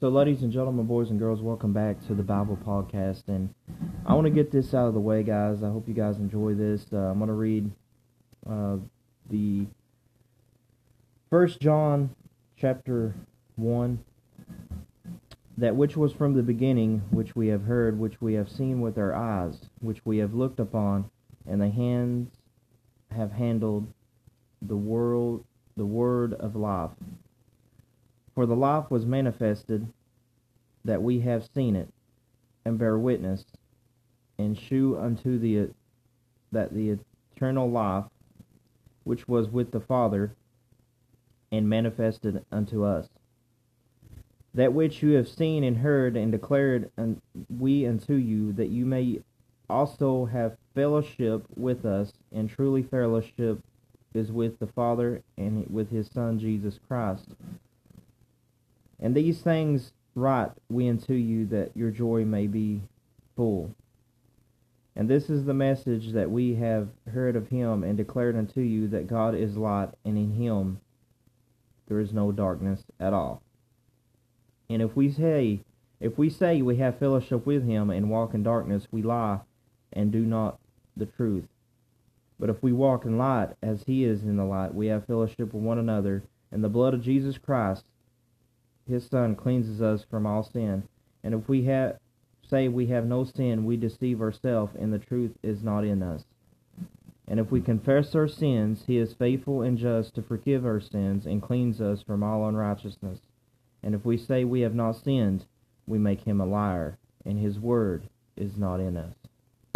So, ladies and gentlemen, boys and girls, welcome back to the Bible Podcast. And I want to get this out of the way, guys. I hope you guys enjoy this. Uh, I'm going to read uh, the First John chapter 1. That which was from the beginning, which we have heard, which we have seen with our eyes, which we have looked upon, and the hands have handled the world, the word of life. For the life was manifested, that we have seen it, and bear witness, and shew unto the that the eternal life, which was with the Father, and manifested unto us. That which you have seen and heard and declared un- we unto you, that you may also have fellowship with us, and truly fellowship is with the Father and with his Son Jesus Christ. And these things write we unto you that your joy may be full. And this is the message that we have heard of him and declared unto you that God is light, and in him there is no darkness at all. And if we say if we say we have fellowship with him and walk in darkness, we lie and do not the truth. But if we walk in light as he is in the light, we have fellowship with one another, and the blood of Jesus Christ, his Son, cleanses us from all sin. And if we have say we have no sin, we deceive ourselves, and the truth is not in us. And if we confess our sins, he is faithful and just to forgive our sins and cleanse us from all unrighteousness. And if we say we have not sinned, we make him a liar, and his word is not in us.